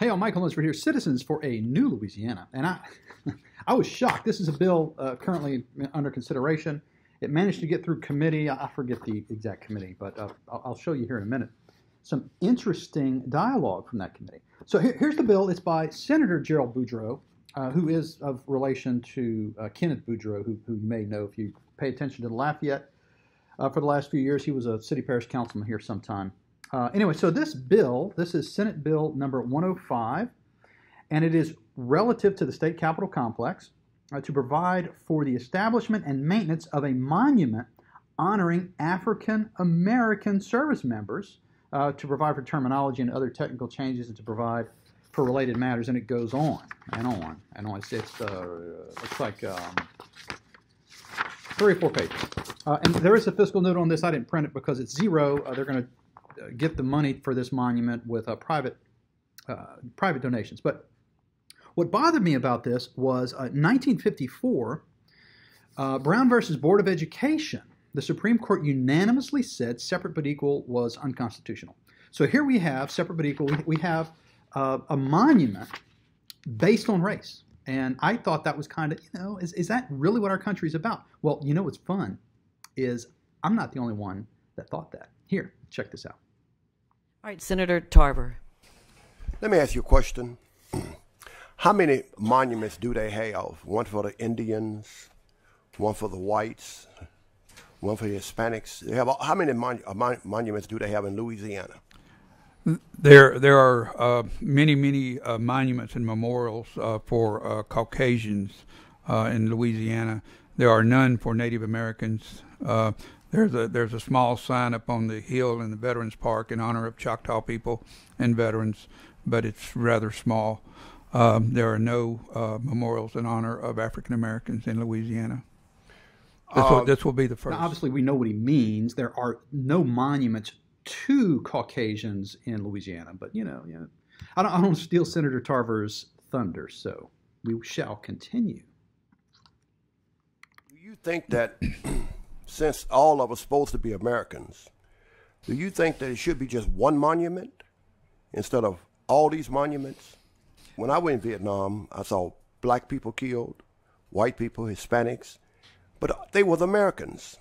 Hey, I'm Michael Lunsford here, Citizens for a New Louisiana. And I, I was shocked. This is a bill uh, currently under consideration. It managed to get through committee. I forget the exact committee, but uh, I'll show you here in a minute. Some interesting dialogue from that committee. So here, here's the bill. It's by Senator Gerald Boudreaux, uh, who is of relation to uh, Kenneth Boudreaux, who, who, you may know if you pay attention to the Lafayette. Uh, for the last few years, he was a city parish councilman here sometime. Uh, anyway, so this bill, this is Senate Bill number 105, and it is relative to the state capitol complex uh, to provide for the establishment and maintenance of a monument honoring African American service members, uh, to provide for terminology and other technical changes, and to provide for related matters. And it goes on and on and on. It's, it's, uh, it's like um, three or four pages. Uh, and there is a fiscal note on this. I didn't print it because it's zero. Uh, they're going to get the money for this monument with uh, private uh, private donations. But what bothered me about this was uh, 1954, uh, Brown versus Board of Education. The Supreme Court unanimously said separate but equal was unconstitutional. So here we have separate but equal. We, have uh, a monument based on race. And I thought that was kind of, you know, is, is that really what our country is about? Well, you know what's fun is I'm not the only one that thought that. Here, check this out. All right, Senator Tarver. Let me ask you a question. How many monuments do they have? One for the Indians, one for the whites, one for the Hispanics. They have how many mon- uh, mon- monuments do they have in Louisiana? There, there are uh, many, many uh, monuments and memorials uh, for uh, Caucasians uh, in Louisiana. There are none for Native Americans. There's a there's a small sign up on the hill in the Veterans Park in honor of Choctaw people and veterans, but it's rather small. Um, there are no uh, memorials in honor of African Americans in Louisiana. This, uh, will, this will be the first. obviously, we know what he means. There are no monuments to Caucasians in Louisiana, but you know, yeah, I don't, I don't steal Senator Tarver's thunder, so we shall continue. Do you think that? Since all of us supposed to be Americans, do you think that it should be just one monument instead of all these monuments? When I went in Vietnam, I saw black people killed, white people, Hispanics, but they were the Americans.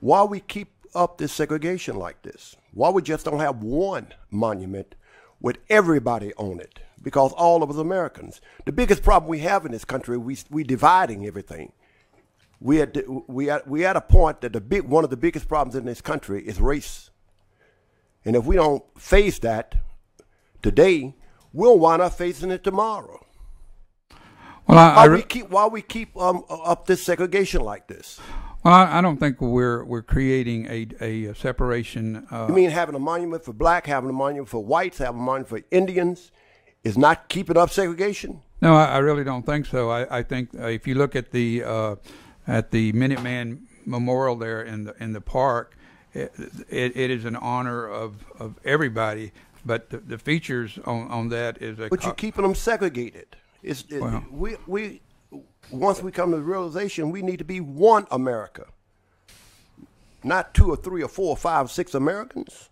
Why we keep up this segregation like this? Why we just don't have one monument with everybody on it? Because all of us Americans. The biggest problem we have in this country, we we dividing everything we at we at we at a point that the big one of the biggest problems in this country is race, and if we don't face that today, we'll wind up facing it tomorrow. Well, I, why I we keep why we keep um, up this segregation like this? Well, I, I, don't think we're we're creating a a separation. Uh, you mean having a monument for black, having a monument for whites, having a monument for Indians, is not keeping up segregation? No, I, I really don't think so. I, think uh, if you look at the uh, at the Minuteman Memorial there in the in the park. It, it, it is an honor of, of everybody, but the, the features on, on that is a. But you're keeping them segregated. It's it, well, we we once we come to the realization we need to be one America, not two or three or four or five, or six Americans.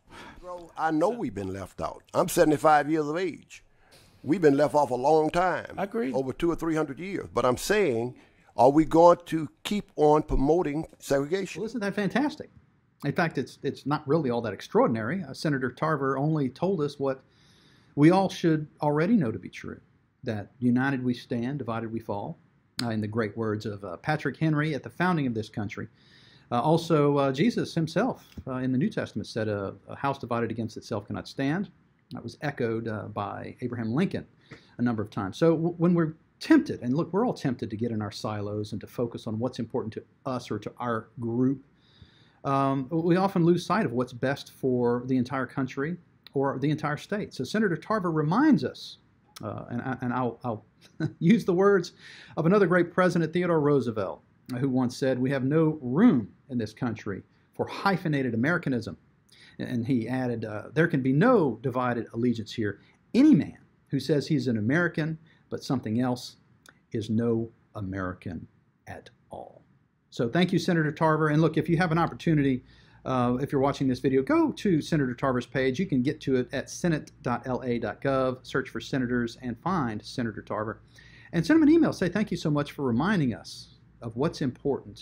I know we've been left out. I'm 75 years of age. We've been left off a long time. I agree. Over two or three hundred years. But I'm saying are we going to keep on promoting segregation? Well, isn't that fantastic? In fact, it's it's not really all that extraordinary. Uh, Senator Tarver only told us what we all should already know to be true: that united we stand, divided we fall. Uh, in the great words of uh, Patrick Henry at the founding of this country. Uh, also, uh, Jesus himself uh, in the New Testament said, "A house divided against itself cannot stand." That was echoed by Abraham Lincoln a number of times. So w- when we're tempted, and look, we're all tempted to get in our silos and to focus on what's important to us or to our group. Um, we often lose sight of what's best for the entire country or the entire state. So Senator Tarver reminds us, uh, and, and I'll, I'll use the words of another great president, Theodore Roosevelt, who once said, We have no room in this country for hyphenated Americanism. And he added, uh, There can be no divided allegiance here. Any man who says he's an American but something else is no American at all. So thank you, Senator Tarver. And look, if you have an opportunity, uh, if you're watching this video, go to Senator Tarver's page. You can get to it at senate.la.gov, search for senators, and find Senator Tarver. And send him an email. Say thank you so much for reminding us of what's important